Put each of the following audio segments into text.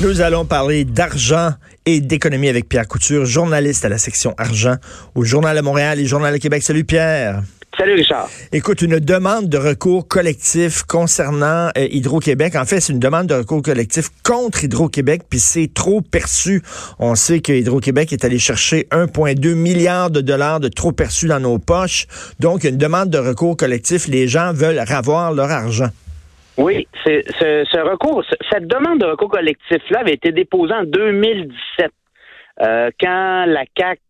Nous allons parler d'argent et d'économie avec Pierre Couture, journaliste à la section argent au Journal de Montréal et Journal de Québec. Salut Pierre. Salut Richard. Écoute, une demande de recours collectif concernant euh, Hydro-Québec. En fait, c'est une demande de recours collectif contre Hydro-Québec, puis c'est trop perçu. On sait que Hydro-Québec est allé chercher 1,2 milliard de dollars de trop perçus dans nos poches. Donc, une demande de recours collectif. Les gens veulent avoir leur argent. Oui, c'est ce, recours, cette demande de recours collectif-là avait été déposée en 2017. Euh, quand la CAC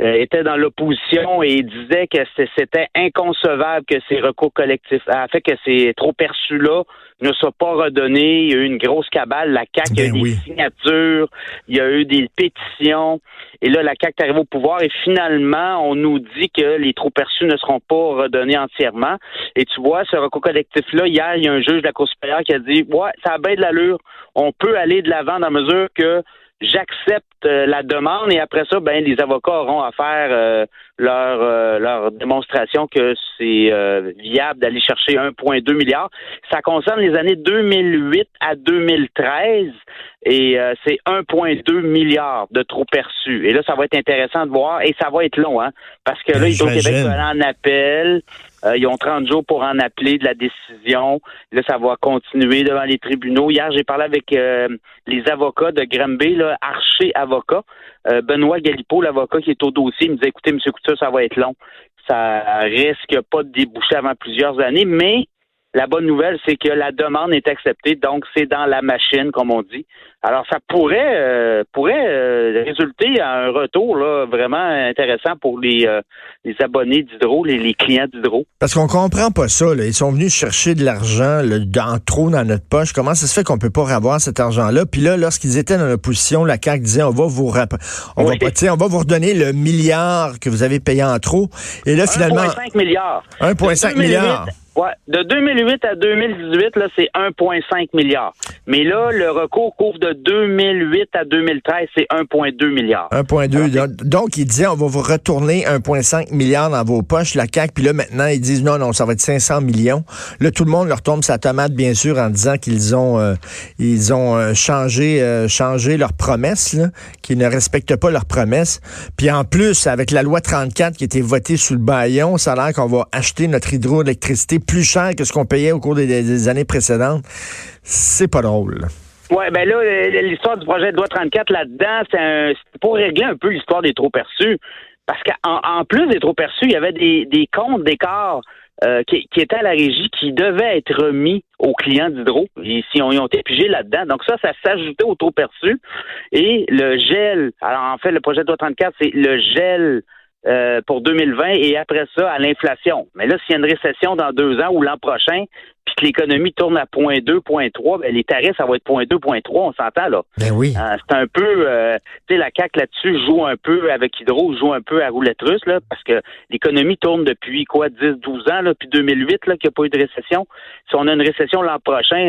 euh, était dans l'opposition et disait que c'était inconcevable que ces recours collectifs, a fait que ces trop perçus là ne soient pas redonnés. Il y a eu une grosse cabale. La CAC a eu ben des signatures, il y a eu des pétitions. Et là, la CAC arrive au pouvoir et finalement, on nous dit que les trop perçus ne seront pas redonnés entièrement. Et tu vois, ce recours collectif-là, hier, il y a un juge de la Cour supérieure qui a dit, ouais, ça a bien de l'allure. On peut aller de l'avant dans la mesure que j'accepte euh, la demande et après ça, ben les avocats auront à faire euh, leur euh, leur démonstration que c'est viable d'aller chercher 1,2 milliard. Ça concerne les années 2008 à 2013 et c'est 1,2 milliard de trop perçus. Et là, ça va être intéressant de voir et ça va être long, hein, parce que là, Hydro-Québec va en appel. Euh, ils ont 30 jours pour en appeler de la décision. Là, ça va continuer devant les tribunaux. Hier, j'ai parlé avec euh, les avocats de Granby, là, Archer avocat. Euh, Benoît Galipo, l'avocat qui est au dossier, me disait, écoutez, M. Couture, ça va être long. Ça risque pas de déboucher avant plusieurs années, mais la bonne nouvelle, c'est que la demande est acceptée, donc c'est dans la machine, comme on dit. Alors, ça pourrait euh, pourrait euh, résulter à un retour là, vraiment intéressant pour les, euh, les abonnés d'Hydro, les, clients d'Hydro. Parce qu'on comprend pas ça. Là. Ils sont venus chercher de l'argent dans, trop dans notre poche. Comment ça se fait qu'on peut pas avoir cet argent-là? Puis là, lorsqu'ils étaient dans l'opposition, la CAQ disait on va vous on va on va vous redonner le milliard que vous avez payé en trop. Et là, finalement. 1,5 milliard. 1,5 milliard. Ouais, de 2008 à 2018, là, c'est 1,5 milliard. Mais là, le recours couvre de 2008 à 2013, c'est 1,2 milliard. 1,2. Donc, ils disaient, on va vous retourner 1,5 milliard dans vos poches, la CAQ. Puis là, maintenant, ils disent, non, non, ça va être 500 millions. Là, tout le monde leur tombe sa tomate, bien sûr, en disant qu'ils ont, euh, ils ont euh, changé, euh, changé leurs promesses, qu'ils ne respectent pas leurs promesses. Puis en plus, avec la loi 34 qui a été votée sous le baillon, ça a l'air qu'on va acheter notre hydroélectricité plus cher que ce qu'on payait au cours des, années précédentes. C'est pas drôle. Oui, ben là, l'histoire du projet de loi 34 là-dedans, c'est pour régler un peu l'histoire des trop perçus. Parce qu'en plus des trop perçus, il y avait des, comptes d'écart euh, qui, étaient à la régie qui devaient être remis aux clients d'Hydro. Y ont été pigés là-dedans. Donc ça, ça s'ajoutait aux trop perçus. Et le gel, alors en fait, le projet de loi 34, c'est le gel euh, pour 2020 et après ça à l'inflation. Mais là, s'il y a une récession dans deux ans ou l'an prochain, puis que l'économie tourne à 0.2, 0.3, ben, les tarifs, ça va être 0.2, 0.3, on s'entend là. Ben oui. Euh, c'est un peu, euh, tu sais, la CAQ là-dessus joue un peu avec Hydro, joue un peu à roulette russe, là, parce que l'économie tourne depuis quoi, 10, 12 ans, là, depuis 2008, là, qu'il n'y a pas eu de récession. Si on a une récession l'an prochain,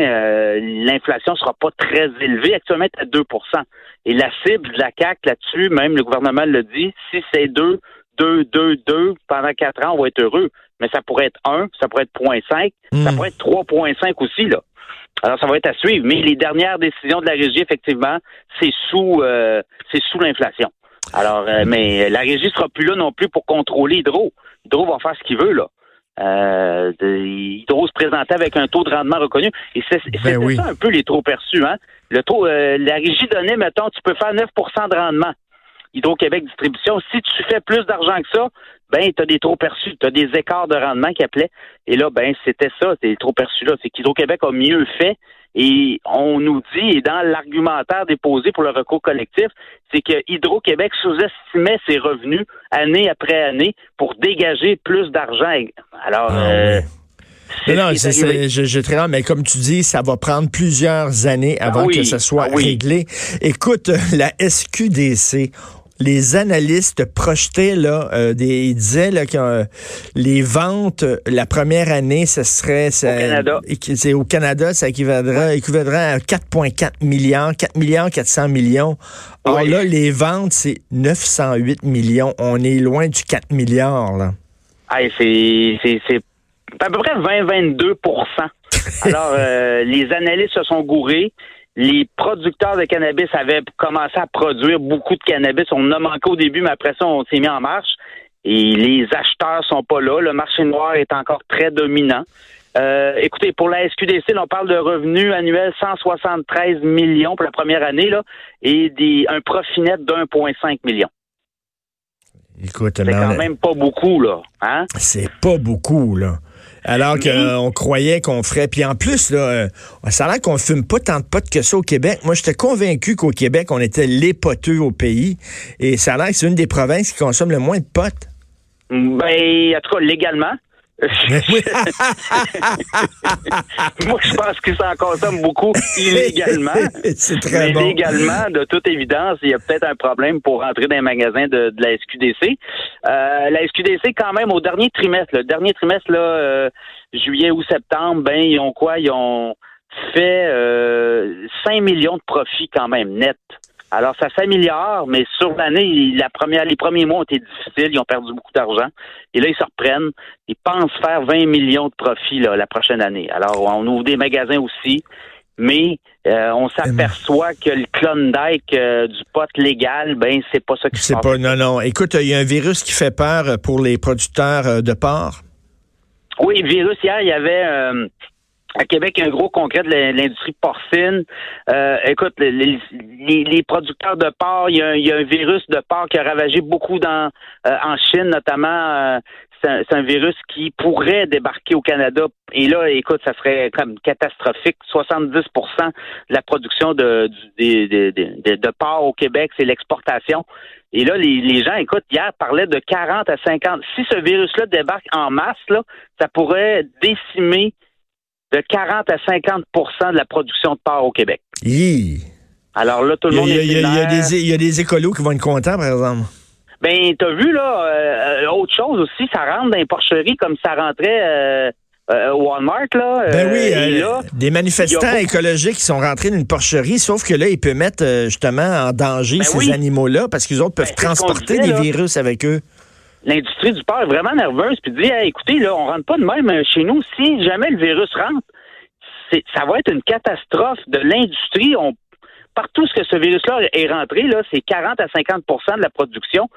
l'inflation sera pas très élevée, actuellement à 2% Et la cible de la CAQ là-dessus, même le gouvernement le dit, si c'est 2, 2, 2, 2 pendant quatre ans, on va être heureux. Mais ça pourrait être 1, ça pourrait être 0.5, ça hmm. pourrait être 3.5 aussi, là. Alors, ça va être à suivre. Mais les dernières décisions de la régie, effectivement, c'est sous euh, c'est sous l'inflation. Alors, euh, mais la régie sera plus là non plus pour contrôler Hydro. Hydro va faire ce qu'il veut, là. Euh, Hydro se présentait avec un taux de rendement reconnu. Et c'est ben ça un peu les trop perçus. Hein? Le taux, euh, la régie donnait, mettons, tu peux faire 9% de rendement. Hydro-Québec Distribution, si tu fais plus d'argent que ça, ben, tu as des trop perçus, tu as des écarts de rendement qui appelaient. Et là, ben, c'était ça, des trop perçus-là. C'est qu'Hydro-Québec a mieux fait. Et on nous dit, et dans l'argumentaire déposé pour le recours collectif, c'est que Hydro-Québec sous-estimait ses revenus année après année pour dégager plus d'argent. Alors, ah euh, non, je, je très mais comme tu dis, ça va prendre plusieurs années avant ah que ça soit ah réglé. Écoute, la SQDC, les analystes projetaient là, euh, des, ils disaient là, que euh, les ventes la première année, ce serait ça, au Canada. C'est au Canada, ça équivaudra, équivaudra à 4,4 milliards, 4 milliards 400 millions. Or là, les ventes, c'est 908 millions. On est loin du 4 milliards. Là. Ah, c'est, c'est, c'est à peu près 20-22% Alors, euh, les analystes se sont gourés. Les producteurs de cannabis avaient commencé à produire beaucoup de cannabis. On a manqué au début, mais après ça, on s'est mis en marche. Et les acheteurs sont pas là. Le marché noir est encore très dominant. Euh, écoutez, pour la SQDC, on parle de revenus annuels 173 millions pour la première année là, et des, un profit net d'1,5 million. Écoute, c'est quand même pas beaucoup là. Hein? C'est pas beaucoup là. Alors qu'on croyait qu'on ferait. Puis en plus, là, euh, ça a l'air qu'on fume pas tant de potes que ça au Québec. Moi, j'étais convaincu qu'au Québec, on était les poteux au pays. Et ça a l'air que c'est une des provinces qui consomme le moins de potes. Ben, en tout cas, légalement. Moi, je pense que ça en consomme beaucoup illégalement. C'est très mais légalement, de toute évidence, il y a peut-être un problème pour rentrer dans les magasins de, la SQDC. Euh, la SQDC, quand même, au dernier trimestre, le dernier trimestre, là, euh, juillet ou septembre, ben, ils ont quoi? Ils ont fait euh, 5 millions de profits quand même, net. Alors, ça s'améliore, mais sur l'année, la première, les premiers mois ont été difficiles. Ils ont perdu beaucoup d'argent. Et là, ils se reprennent. Ils pensent faire 20 millions de profits la prochaine année. Alors, on ouvre des magasins aussi. Mais euh, on s'aperçoit que le Klondike euh, du pot légal, ben c'est pas ça qui se passe. pas, non, non. Écoute, il y a un virus qui fait peur pour les producteurs euh, de porc. Oui, le virus, hier, il y avait à Québec, un gros congrès de l'industrie porcine. Euh, écoute, les, producteurs de porc, il y, a un, virus de porc qui a ravagé beaucoup dans euh, en Chine, notamment. Euh, c'est un, virus qui pourrait débarquer au Canada. Et là, écoute, ça serait comme catastrophique. 70% de la production de, de, de, porc au Québec, c'est l'exportation. Et là, les, les, gens, écoute, hier parlaient de 40 à 50. Si ce virus-là débarque en masse, là, ça pourrait décimer de 40 à 50 de la production de porc au Québec. Alors là, tout le monde est Il y, a des écolos qui vont être contents, par exemple. Ben, t'as vu, là, euh, autre chose aussi, ça rentre dans les porcheries comme ça rentrait euh, euh, Walmart, là. Ben oui, des manifestants écologiques qui sont rentrés dans une porcherie, sauf que là, ils peuvent mettre justement en danger ben ces animaux-là parce qu'ils autres peuvent ben, transporter des virus avec eux l'industrie du porc est vraiment nerveuse puis dit écoutez là on rentre pas de même euh, chez nous. Si jamais le virus rentre ça va être une catastrophe de l'industrie. On partout ce que ce virus-là est rentré là c'est 40 à 50% de la production.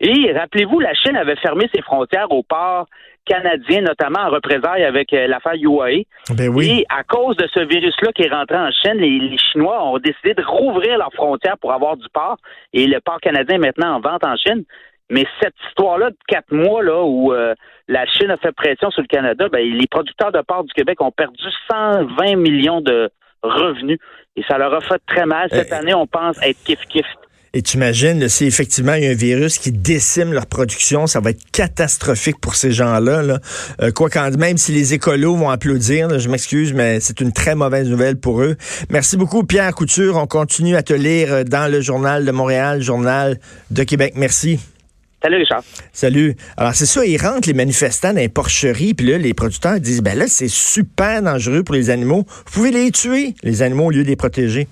Et rappelez-vous la Chine avait fermé ses frontières au port canadien notamment en représailles avec euh, l'affaire UAE ben oui. et à cause de ce virus-là qui est rentré en Chine les, les Chinois ont décidé de rouvrir leurs frontières pour avoir du porc. Et le port canadien est maintenant en vente en Chine mais cette histoire-là de quatre mois là où euh, la Chine a fait pression sur le Canada, ben, les producteurs de porc du Québec ont perdu 120 millions de revenus et ça leur a fait très mal. Cette euh, année, on pense être kiff-kiff. Et tu imagines, si effectivement il y a un virus qui décime leur production, ça va être catastrophique pour ces gens-là. Là. Euh, quoi quand même si les écolos vont applaudir, je m'excuse, mais c'est une très mauvaise nouvelle pour eux. Merci beaucoup, Pierre Couture. On continue à te lire dans le Journal de Montréal, Journal de Québec. Merci. Salut Richard. Salut. Alors c'est ça, ils rentrent les manifestants dans les porcheries, puis là les producteurs disent ben là c'est super dangereux pour les animaux. Vous pouvez les tuer les animaux au lieu de les protéger.